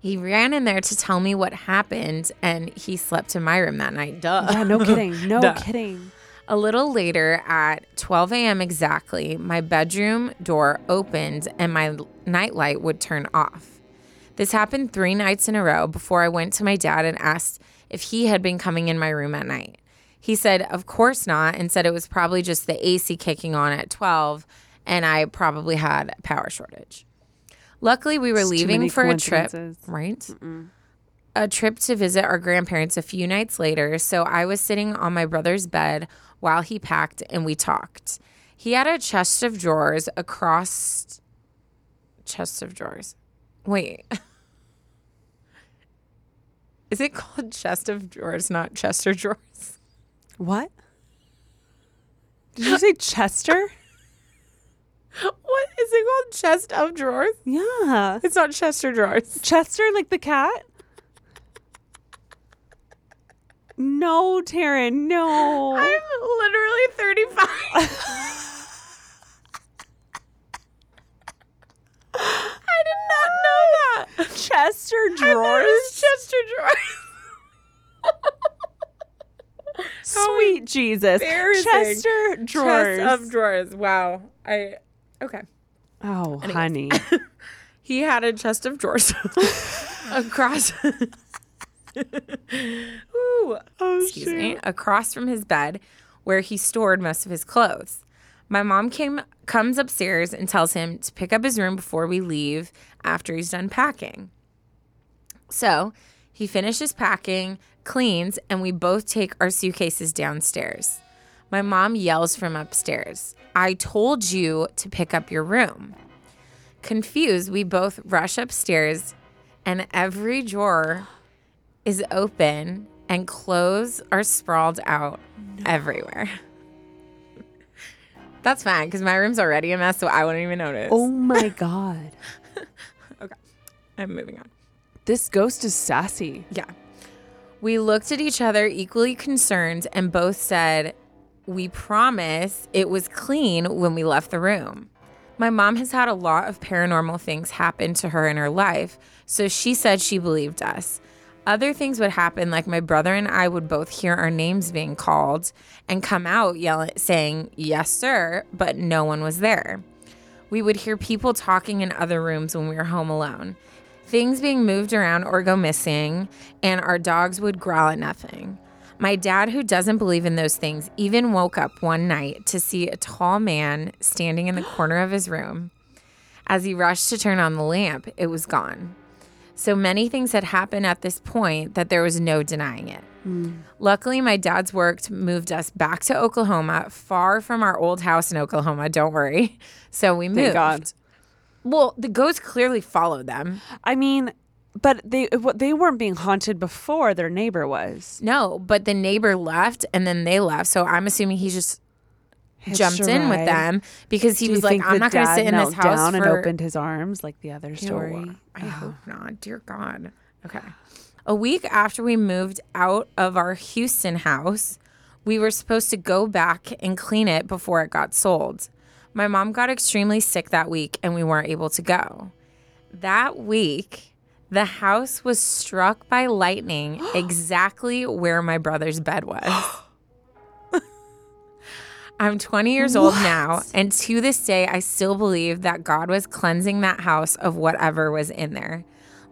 A: He ran in there to tell me what happened, and he slept in my room that night. Duh.
B: Yeah, no kidding. No
A: Duh.
B: kidding.
A: A little later, at 12 a.m. exactly, my bedroom door opened and my nightlight would turn off. This happened three nights in a row before I went to my dad and asked if he had been coming in my room at night. He said, Of course not, and said it was probably just the AC kicking on at 12 and I probably had a power shortage. Luckily, we were
B: It's
A: leaving for a trip, right? a trip to visit our grandparents a few nights later, so I was sitting on my brother's bed while he packed and we talked. He had a chest of drawers across chest of drawers. Wait. Is it called chest of drawers, not Chester drawers?
B: What? Did you say Chester?
A: What is it called? Chest of drawers?
B: Yeah.
A: It's not Chester drawers.
B: Chester, like the cat? No, Taryn, no.
A: I'm literally 35. I did not know that.
B: Chester
A: I thought it
B: drawers.
A: Chester drawers.
B: Sweet oh,
A: Jesus.
B: Chester drawers.
A: Chest of drawers. Wow. I okay.
B: oh, honey.
A: He had a chest of drawers across. Ooh, oh, excuse me, across from his bed, where he stored most of his clothes. My mom came comes upstairs and tells him to pick up his room before we leave after he's done packing. So he finishes packing, cleans, and we both take our suitcases downstairs. My mom yells from upstairs, I told you to pick up your room. Confused, we both rush upstairs, and every drawer is open and clothes are sprawled out everywhere. That's fine because my room's already a mess, so I wouldn't even notice.
B: oh my God.
A: Okay, I'm moving on.
B: This ghost is sassy.
A: Yeah. We looked at each other equally concerned and both said, We promise it was clean when we left the room. My mom has had a lot of paranormal things happen to her in her life, so she said she believed us. Other things would happen, like my brother and I would both hear our names being called and come out yelling, saying, Yes, sir, but no one was there. We would hear people talking in other rooms when we were home alone, things being moved around or go missing, and our dogs would growl at nothing. My dad, who doesn't believe in those things, even woke up one night to see a tall man standing in the corner of his room. As he rushed to turn on the lamp, it was gone. So many things had happened at this point that there was no denying it. Hmm. Luckily, my dad's work moved us back to Oklahoma, far from our old house in Oklahoma. Don't worry. So we moved.
B: Thank God.
A: Well, the ghost clearly followed them.
B: I mean, but they uh, what they weren't being haunted before their neighbor was.
A: No, but the neighbor left and then they left. So I'm assuming he just
B: Hitched
A: jumped in with them because he was like, I'm not going to sit in this house
B: down
A: for
B: and opened his arms like the other story.
A: Ew, I hope not. Dear God. Okay. A week after we moved out of our Houston house, we were supposed to go back and clean it before it got sold. My mom got extremely sick that week and we weren't able to go. That week, the house was struck by lightning exactly where my brother's bed was. I'm 20 years old now, and to this day, I still believe that God was cleansing that house of whatever was in there.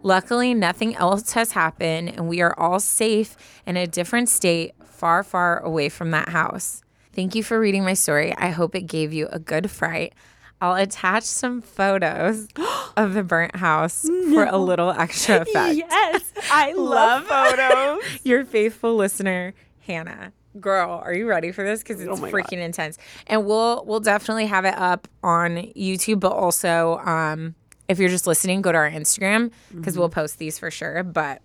A: Luckily, nothing else has happened, and we are all safe in a different state, far, far away from that house. Thank you for reading my story. I hope it gave you a good fright. I'll attach some photos of the burnt house for a little extra effect.
B: Yes, I love photos.
A: Your faithful listener, Hannah. Girl, are you ready for this? Because it's
B: my
A: freaking intense. And we'll we'll definitely have it up on YouTube, but also um, if you're just listening, go to our Instagram because we'll post these for sure. But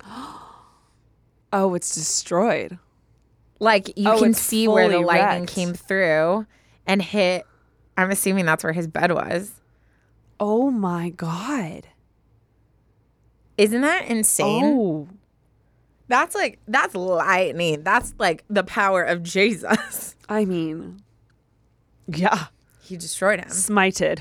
B: Oh, it's destroyed.
A: like you
B: Oh,
A: can see where the lightning
B: wrecked.
A: came through and hit. I'm assuming that's where his bed was.
B: Oh my god.
A: Isn't that insane?
B: Oh.
A: That's like that's lightning. That's like the power of Jesus.
B: I mean, yeah,
A: he destroyed him
B: smited.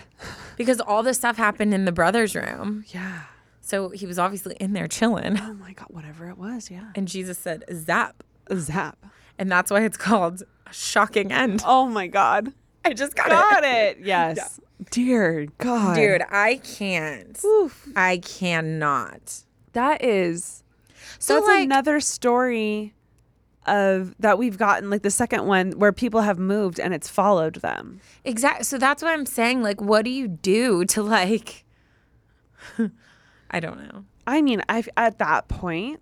A: because all this stuff happened in the brothers' room.
B: Yeah.
A: So he was obviously in there chilling.
B: Oh my god, whatever it was, yeah.
A: And Jesus said, Zap.
B: Zap.
A: And that's why it's called a shocking end.
B: Oh my god.
A: I just got,
B: Got
A: it.
B: it. Yes. Dear God.
A: Dude, I can't.
B: Oof.
A: I cannot.
B: That is
A: So,
B: that's
A: like,
B: another story of that we've gotten like the second one where people have moved and it's followed them.
A: exactly. So that's what I'm saying. Like, what do you do to, like, I don't know.
B: I mean, I at that point,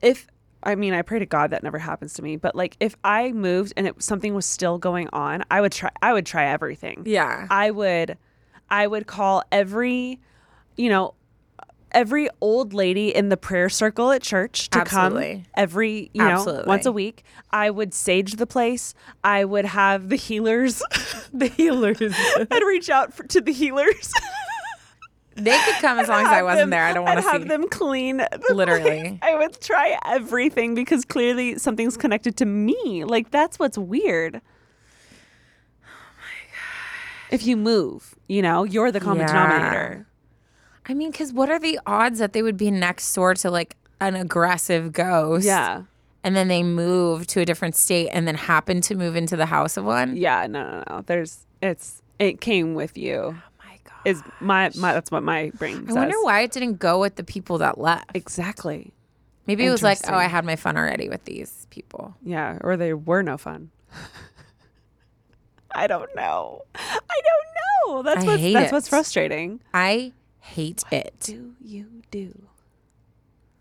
B: if I mean, I pray to God that never happens to me, but like if I moved and it something was still going on, I would try I would try everything.
A: Yeah.
B: I would I would call every, you know, every old lady in the prayer circle at church to
A: Absolutely.
B: come every, you know,
A: Absolutely.
B: once a week. I would sage the place. I would have the healers
A: the healers.
B: I'd reach out for, to the healers.
A: they could come as long as I wasn't
B: them-
A: there. I don't want to
B: have
A: see.
B: them clean. the
A: Literally.
B: place. I would try everything because clearly something's connected to me. Like that's what's weird. Oh if you move, you know, you're the common
A: Yeah.
B: denominator.
A: I mean, because what are the odds that they would be next door to, like, an aggressive ghost?
B: Yeah.
A: And then they move to a different state and then happen to move into the house of one?
B: Yeah, no, no, no. There's it's it came with you. Is my my that's what my brain says.
A: I
B: says.
A: wonder why it didn't go with the people that left.
B: Exactly.
A: Maybe it was like, oh,
B: Interesting.
A: I had my fun already with these people.
B: Yeah, or they were no fun. I don't know. I don't know. That's
A: I
B: what's
A: hate
B: that's
A: it.
B: what's frustrating.
A: I hate it.
B: Do you do?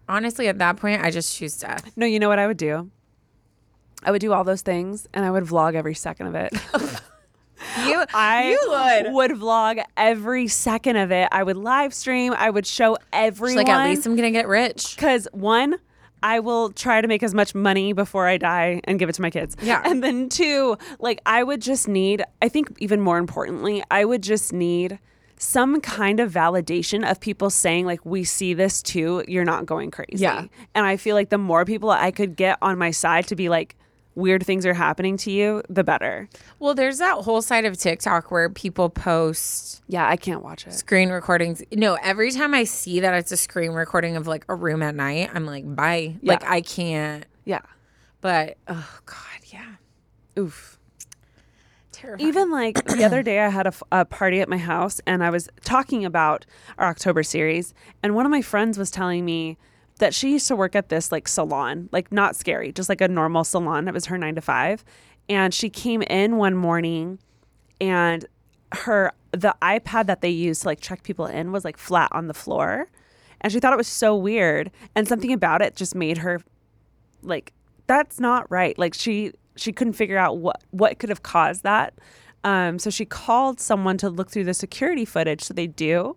A: Honestly, at that point, I just choose death.
B: No, you know what I would do? I would do all those things and I would vlog every second of it.
A: You,
B: I
A: you would.
B: vlog every second of it. I would live stream. I would show
A: She's
B: everyone.
A: like, at least I'm gonna get rich.
B: Because one, I will try to make as much money before I die and give it to my kids.
A: Yeah.
B: And then two, like I would just need, I think even more importantly, I would just need some kind of validation of people saying like we see this too you're not going crazy
A: Yeah.
B: and i feel like the more people i could get on my side to be like weird things are happening to you the better
A: Well, there's that whole side of TikTok where people post
B: yeah i can't watch it
A: screen recordings. No, every time I see that it's a screen recording of like a room at night, I'm like, bye.
B: Yeah.
A: Like I can't.
B: yeah
A: But oh god, yeah,
B: oof
A: terrifying.
B: Even like the other day, I had a party at my house and I was talking about our October series. And one of my friends was telling me that she used to work at this like salon, like not scary, just like a normal salon. It was her nine to five. And she came in one morning and her, the iPad that they used to like check people in was like flat on the floor. And she thought it was so weird. And something about it just made her like that's not right like she she couldn't figure out what what could have caused that um so she called someone to look through the security footage so they do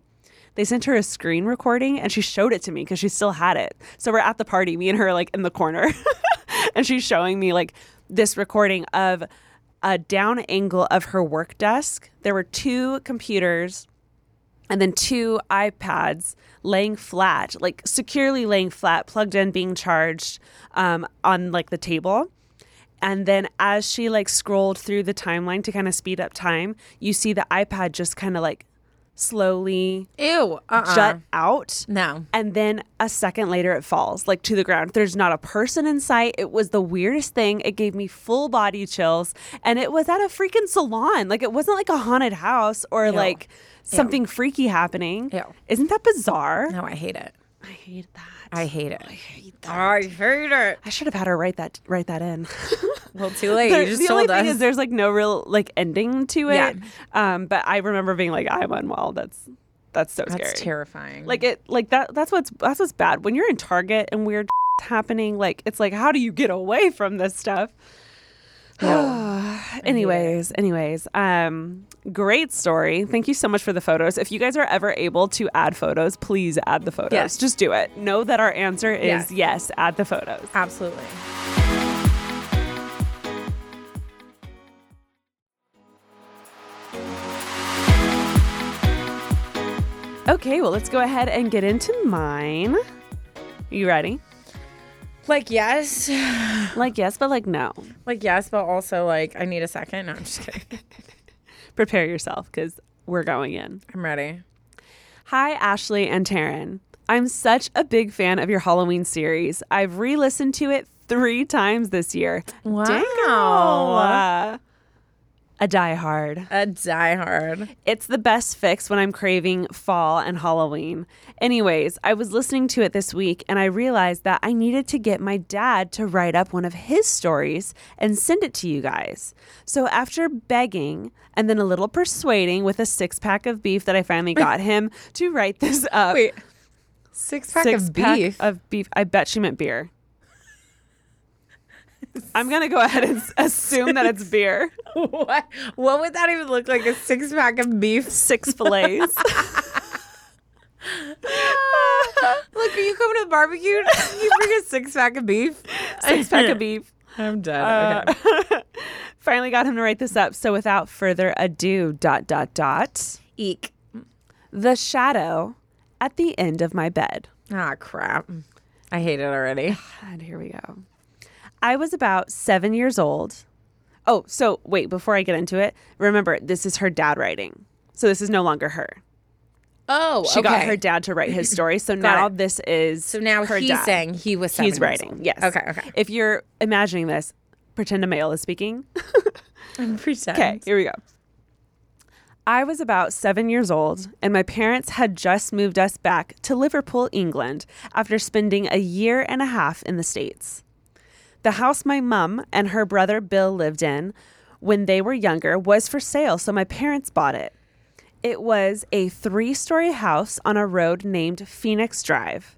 B: they sent her a screen recording and she showed it to me because she still had it. So we're at the party me and her like in the corner. And she's showing me like this recording of a down angle of her work desk. There were two computers and then two iPads laying flat, like securely laying flat, plugged in, being charged um, on like the table. And then as she like scrolled through the timeline to kind of speed up time, you see the iPad just kind of like slowly
A: Ew. Uh-uh.
B: jut out.
A: No.
B: And then a second later, it falls like to the ground. There's not a person in sight. It was the weirdest thing. It gave me full body chills. And it was at a freaking salon. Like, it wasn't like a haunted house or like something freaky happening.
A: Ew.
B: Isn't that bizarre?
A: No, I hate it.
B: I hate that.
A: I hate it. I hate that. I hate it.
B: I should have had her write that write that in.
A: Well, too late.
B: There-
A: you just
B: the
A: told
B: only
A: us.
B: thing is there's like no real like ending to it.
A: Yeah.
B: Um, but I remember being like, I'm unwell. That's that's so scary.
A: That's terrifying.
B: Like it like that that's what's that's what's bad. When you're in Target and weird happening, like it's like how do you get away from this stuff? anyways, anyways, um great story. Thank you so much for the photos. If you guys are ever able to add photos, please add the photos.
A: Yes.
B: Just do it. Know that our answer is
A: Yes.
B: yes, add the photos.
A: absolutely.
B: Okay, well, let's go ahead and get into mine. You ready?
A: Like yes,
B: Like yes, but like no.
A: like yes, but also like I need a second. No, I'm just kidding.
B: Prepare yourself because we're going in.
A: I'm ready.
B: Hi, Ashley and Taryn. I'm such a big fan of your Halloween series. I've re listened to it three times this year.
A: Wow.
B: A diehard.
A: A diehard.
B: It's the best fix when I'm craving fall and Halloween. Anyways, I was listening to it this week and I realized that I needed to get my dad to write up one of his stories and send it to you guys. So after begging and then a little persuading with a six pack of beef that I finally got him to write this up.
A: Wait, six pack
B: six
A: of
B: pack
A: beef.
B: of beef. I bet she meant beer. I'm gonna go ahead and assume that it's beer.
A: what? What would that even look like? A six pack of beef?
B: Six fillets.
A: Look, are you coming to the barbecue? You bring a six pack of beef.
B: Six pack of beef.
A: I'm dead.
B: Uh,
A: okay.
B: Finally got him to write this up. So without further ado, dot dot dot.
A: Eek.
B: The shadow at the end of my bed.
A: Ah, crap. I hate it already.
B: And here we go. I was about seven years old. Oh, so wait, before I get into it, remember this is her dad writing. So this is no longer her.
A: Oh,
B: She got her dad to write his story. So now
A: it.
B: this is
A: So now
B: her
A: he's
B: dad.
A: saying he was. Seven
B: he's writing. Yes.
A: Okay. Okay.
B: If you're imagining this, pretend a male is speaking.
A: Pretend.
B: Okay, here we go. I was about seven years old, and my parents had just moved us back to Liverpool, England, after spending a year and a half in the States. The house my mum and her brother Bill lived in when they were younger was for sale, so my parents bought it. It was a three story house on a road named Phoenix Drive.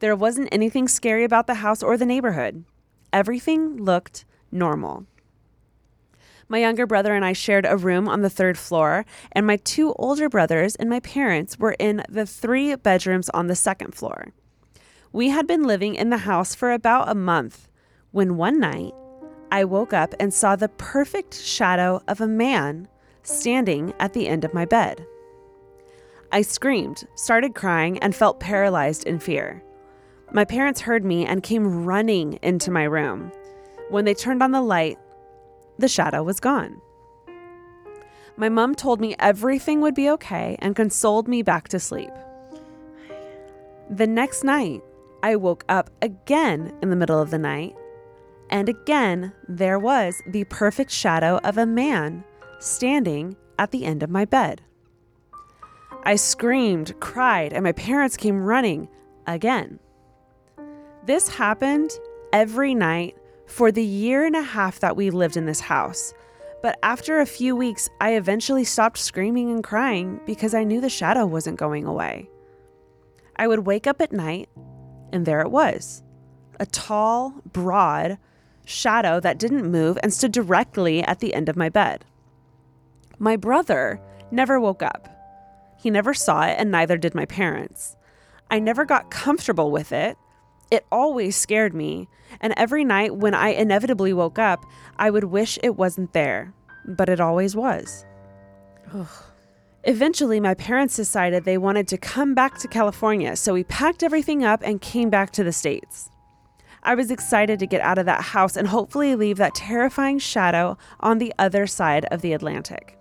B: There wasn't anything scary about the house or the neighborhood. Everything looked normal. My younger brother and I shared a room on the third floor, and my two older brothers and my parents were in the three bedrooms on the second floor. We had been living in the house for about a month when one night I woke up and saw the perfect shadow of a man standing at the end of my bed. I screamed, started crying, and felt paralyzed in fear. My parents heard me and came running into my room. When they turned on the light, the shadow was gone. My mom told me everything would be okay and consoled me back to sleep. The next night, I woke up again in the middle of the night, and again there was the perfect shadow of a man standing at the end of my bed. I screamed, cried, and my parents came running again. This happened every night for the year and a half that we lived in this house. But after a few weeks, I eventually stopped screaming and crying because I knew the shadow wasn't going away. I would wake up at night, and there it was a tall, broad shadow that didn't move and stood directly at the end of my bed. My brother never woke up. He never saw it, and neither did my parents. I never got comfortable with it. It always scared me, and every night when I inevitably woke up, I would wish it wasn't there, but it always was. Eventually, my parents decided they wanted to come back to California, so we packed everything up and came back to the States. I was excited to get out of that house and hopefully leave that terrifying shadow on the other side of the Atlantic.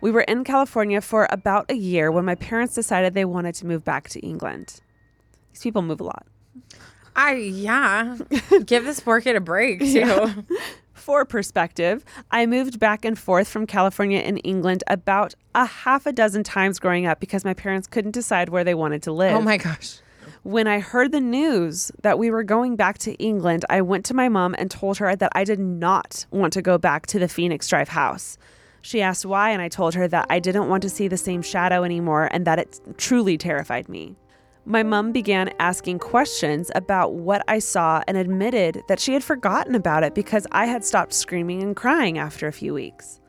B: We were in California for about a year when my parents decided they wanted to move back to England. These people move a lot.
A: I yeah. Give this market a break too.
B: For perspective, I moved back and forth from California and England about a half a dozen times growing up because my parents couldn't decide where they wanted to live.
A: Oh my gosh.
B: When I heard the news that we were going back to England, I went to my mom and told her that I did not want to go back to the Phoenix Drive house. She asked why, and I told her that I didn't want to see the same shadow anymore and that it truly terrified me. My mom began asking questions about what I saw and admitted that she had forgotten about it because I had stopped screaming and crying after a few weeks.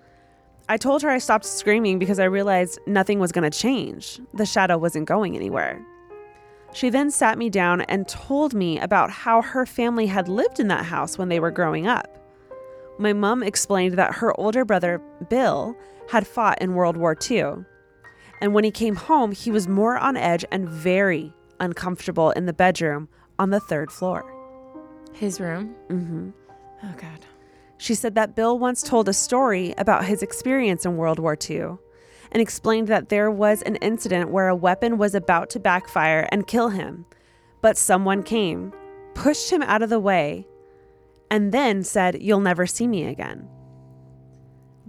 B: I told her I stopped screaming because I realized nothing was going to change. The shadow wasn't going anywhere. She then sat me down and told me about how her family had lived in that house when they were growing up. My mom explained that her older brother, Bill, had fought in World War II. And when he came home, he was more on edge and very uncomfortable in the bedroom on the third floor.
A: His room.
B: Mm-hmm.
A: Oh god.
B: She said that Bill once told a story about his experience in World War II and explained that there was an incident where a weapon was about to backfire and kill him, but someone came, pushed him out of the way, and then said, You'll never see me again.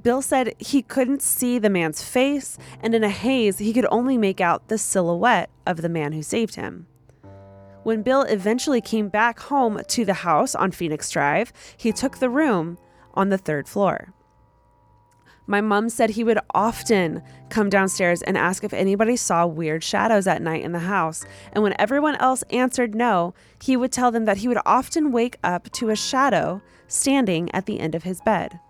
B: Bill said he couldn't see the man's face, and in a haze, he could only make out the silhouette of the man who saved him. When Bill eventually came back home to the house on Phoenix Drive, he took the room on the third floor. My mom said he would often come downstairs and ask if anybody saw weird shadows at night in the house. And when everyone else answered no, he would tell them that he would often wake up to a shadow standing at the end of his bed.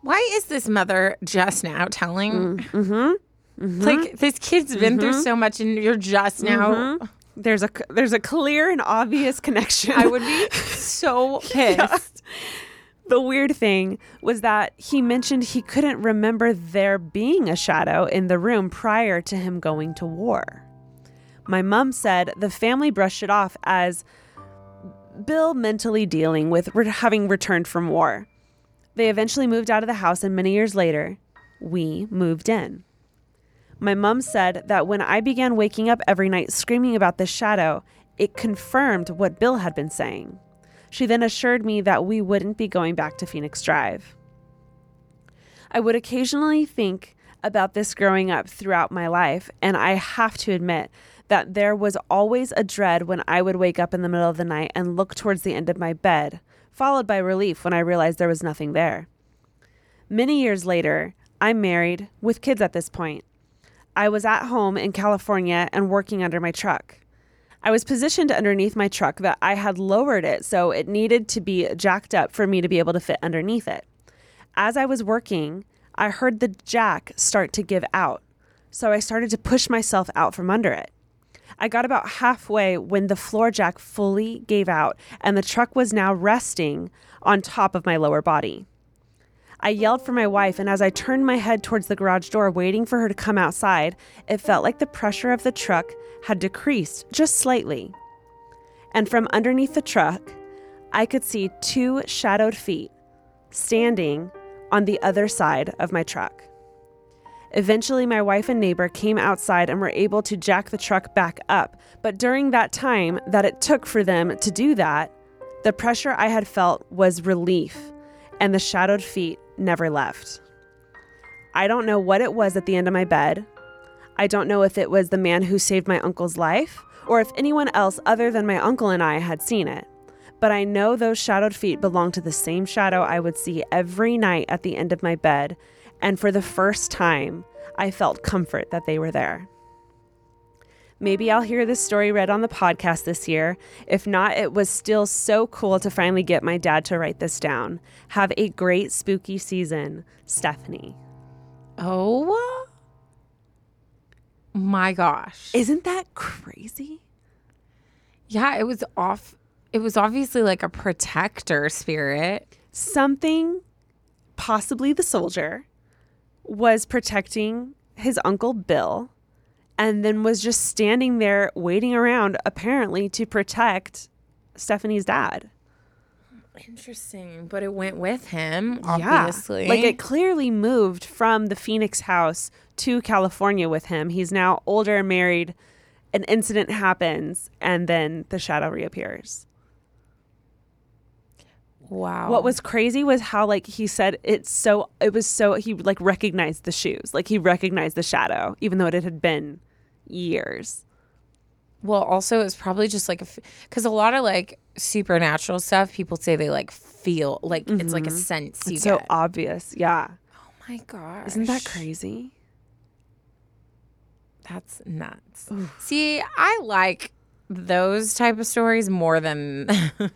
A: Why is this mother just now telling?
B: Mm, mm-hmm, mm-hmm.
A: Like this kid's been through mm-hmm. so much, and you're just now. Mm-hmm.
B: There's a there's a clear and obvious connection.
A: I would be so pissed.
B: The weird thing was that he mentioned he couldn't remember there being a shadow in the room prior to him going to war. My mom said the family brushed it off as Bill mentally dealing with re- having returned from war. They eventually moved out of the house, and many years later, we moved in. My mom said that when I began waking up every night screaming about the shadow, it confirmed what Bill had been saying. She then assured me that we wouldn't be going back to Phoenix Drive. I would occasionally think about this growing up throughout my life, and I have to admit that there was always a dread when I would wake up in the middle of the night and look towards the end of my bed, followed by relief when I realized there was nothing there. Many years later, I'm married with kids at this point. I was at home in California and working under my truck. I was positioned underneath my truck that I had lowered it so it needed to be jacked up for me to be able to fit underneath it. As I was working, I heard the jack start to give out, so I started to push myself out from under it. I got about halfway when the floor jack fully gave out and the truck was now resting on top of my lower body. I yelled for my wife, and as I turned my head towards the garage door, waiting for her to come outside, it felt like the pressure of the truck had decreased just slightly. And from underneath the truck, I could see two shadowed feet standing on the other side of my truck. Eventually, my wife and neighbor came outside and were able to jack the truck back up. But during that time that it took for them to do that, the pressure I had felt was relief, and the shadowed feet never left. I don't know what it was at the end of my bed. I don't know if it was the man who saved my uncle's life or if anyone else other than my uncle and I had seen it. But I know those shadowed feet belong to the same shadow I would see every night at the end of my bed. And for the first time, I felt comfort that they were there. Maybe I'll hear this story read on the podcast this year. If not, it was still so cool to finally get my dad to write this down. Have a great spooky season, Stephanie.
A: Oh my gosh.
B: Isn't that crazy?
A: Yeah, it was off. It was obviously like a protector spirit.
B: Something, possibly the soldier, was protecting his uncle Bill and then was just standing there waiting around, apparently, to protect Stephanie's dad.
A: Interesting, but it went with him, obviously.
B: Yeah. Like it clearly moved from the Phoenix house to California with him. He's now older, married. An incident happens, and then the shadow reappears.
A: Wow.
B: What was crazy was how like he said it's so it was so he like recognized the shoes. Like he recognized the shadow even though it had been years.
A: Well, also it's probably just like a because a lot of like supernatural stuff, people say they like feel like it's like a mm-hmm. sense you
B: It's so
A: get.
B: obvious. Yeah.
A: oh my gosh,
B: Isn't that crazy?
A: That's nuts. See, I like those type of stories more than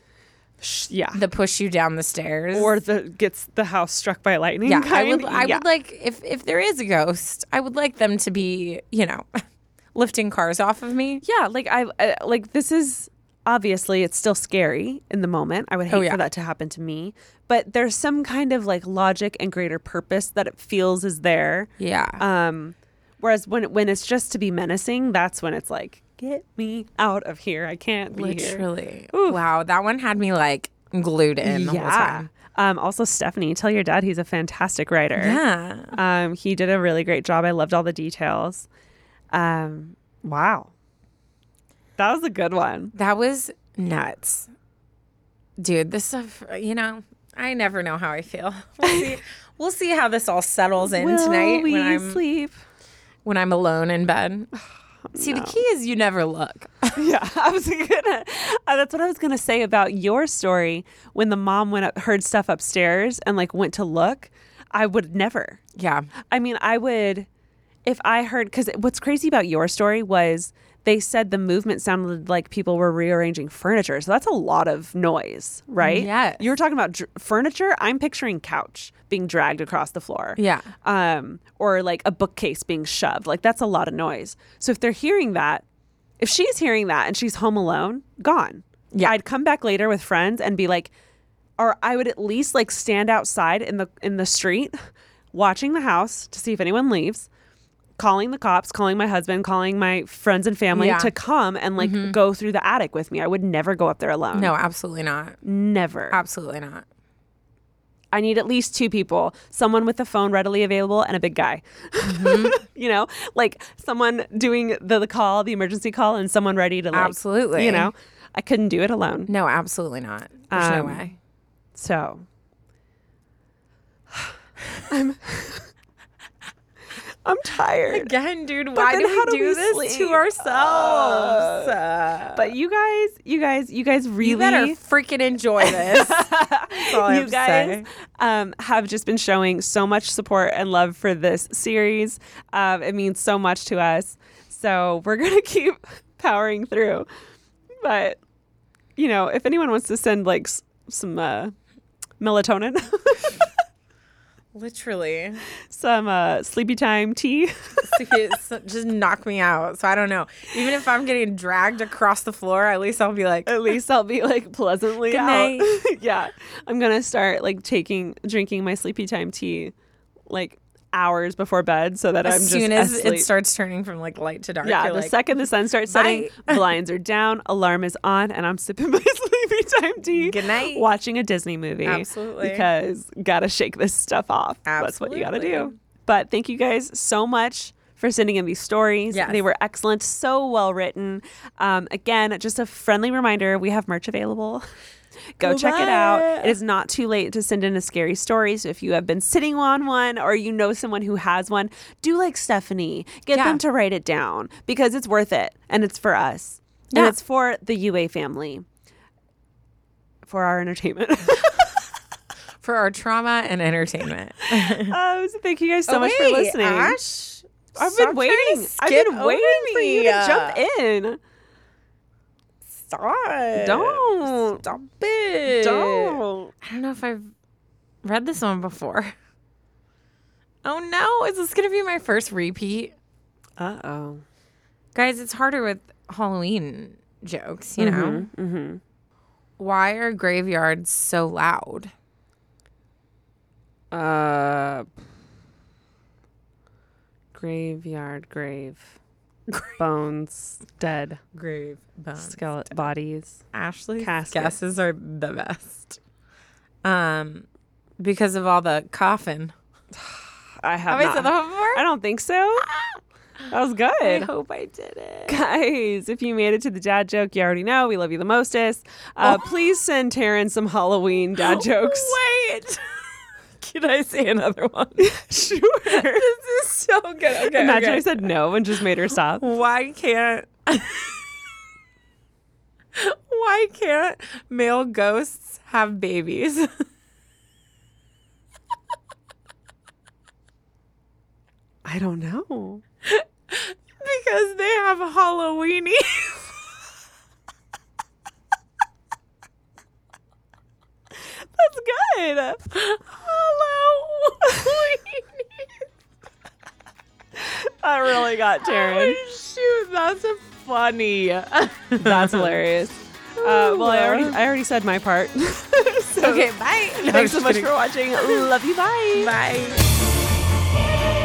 B: Yeah.
A: the push you down the stairs.
B: or the gets the house struck by lightning.
A: yeah, I would. I
B: Yeah.
A: would like if if there is a ghost, I would like them to be you know lifting cars off of me.
B: Yeah, like I like this is obviously it's still scary in the moment. I would hate
A: Oh, yeah.
B: for that to happen to me, but there's some kind of like logic and greater purpose that it feels is there.
A: Yeah.
B: Um whereas when when it's just to be menacing, that's when it's like get me out of here. I can't be here.
A: Literally. Wow, that one had me like glued in the whole
B: Yeah.
A: time.
B: Um also Stephanie, tell your dad he's a fantastic writer.
A: Yeah.
B: Um, he did a really great job. I loved all the details. Um, wow. That was a good one.
A: That was nuts. Dude, this stuff, you know, I never know how I feel. We'll see. we'll see how this all settles in
B: Will
A: tonight when I'm
B: sleep?
A: when I'm alone in bed. See, the key is you never look.
B: yeah, I was gonna. Uh, that's what I was gonna say about your story. When the mom went up, heard stuff upstairs, and like went to look, I would never.
A: yeah.
B: I mean, I would if I heard because what's crazy about your story was they said the movement sounded like people were rearranging furniture. So that's a lot of noise, right?
A: Yes.
B: You were talking about dr- furniture. I'm picturing couch being dragged across the floor.
A: Yeah.
B: Um, or like a bookcase being shoved. Like that's a lot of noise. So if they're hearing that, if she's hearing that and she's home alone, gone.
A: Yeah.
B: I'd come back later with friends and be like, or I would at least like stand outside in the in the street, watching the house to see if anyone leaves, calling the cops, calling my husband, calling my friends and family
A: Yeah.
B: to come and like go through the attic with me. I would never go up there alone.
A: No, absolutely not.
B: never.
A: Absolutely not.
B: I need at least two people, someone with a phone readily available and a big guy.
A: Mm-hmm.
B: you know, like someone doing the, the call, the emergency call, and someone ready to like,
A: Absolutely.
B: You know, I couldn't do it alone.
A: No, absolutely not. There's no
B: Um,
A: way.
B: So I'm I'm tired.
A: Again, dude, why do we
B: do
A: do
B: we
A: this
B: sleep?
A: to ourselves? Uh,
B: But you guys, you guys, you guys really
A: you better freaking enjoy this. That's all I have
B: you
A: to
B: guys
A: say.
B: um, have just been showing so much support and love for this series. Um, it means so much to us. So we're going to keep powering through. But, you know, if anyone wants to send like s- some uh, melatonin,
A: Literally.
B: some uh, sleepy time tea,
A: just knock me out. So I don't know. Even if I'm getting dragged across the floor, at least I'll be like,
B: at least I'll be like pleasantly
A: Good
B: out. yeah. I'm going to start like taking, drinking my sleepy time tea like hours before bed so that I'm
A: as
B: just
A: soon as
B: asleep.
A: it starts turning from like light to dark.
B: Yeah, the
A: like,
B: second the sun starts setting, blinds are down, alarm is on, and I'm sipping my sleepy time tea.
A: Good night.
B: Watching a Disney movie.
A: Absolutely.
B: Because gotta shake this stuff off. That's what you gotta do. But thank you guys so much for sending in these stories.
A: Yes.
B: They were excellent, so well written. Um, again, just a friendly reminder we have merch available. Go check it out.
A: it.
B: It is not too late to send in a scary story. So if you have been sitting on one or you know someone who has one, do like Stephanie. Get
A: Yeah.
B: them to write it down because it's worth it and it's for us. And it's for the UA family. For our entertainment.
A: for our trauma and entertainment.
B: um, so thank you guys so
A: Oh,
B: much for listening.
A: Ash,
B: I've been waiting. I've been waiting for you to jump in.
A: Stop.
B: Don't.
A: Stop it.
B: Don't.
A: I don't know if I've read this one before. Oh no, is this gonna be my first repeat?
B: Uh oh.
A: Guys, it's harder with Halloween jokes, you know?
B: Mm-hmm.
A: Why are graveyards so loud?
B: Uh, graveyard, grave, bones, dead,
A: Grave bones.
B: skeleton, bodies.
A: Ashley's
B: Casket.
A: guesses are the best. Um, because of all the coffin.
B: I have,
A: Have I said that before?
B: I don't think so. That was good.
A: I hope I did it.
B: Guys, if you made it to the dad joke, you already know we love you the mostest. Uh, Please send Taryn some Halloween dad jokes.
A: Wait. Can I say another one?
B: sure.
A: this is so good. Okay.
B: Imagine
A: okay.
B: I said no and just made her stop.
A: Why can't Why can't male ghosts have babies?
B: I don't know.
A: because they have Halloweenies.
B: That's good.
A: Halloween.
B: That really got Taryn.
A: Shoot, that's funny.
B: That's hilarious. Uh, well, I already, I already said my part. so,
A: okay, bye. No,
B: Thanks so much
A: kidding.
B: for watching. Love you. Bye.
A: Bye.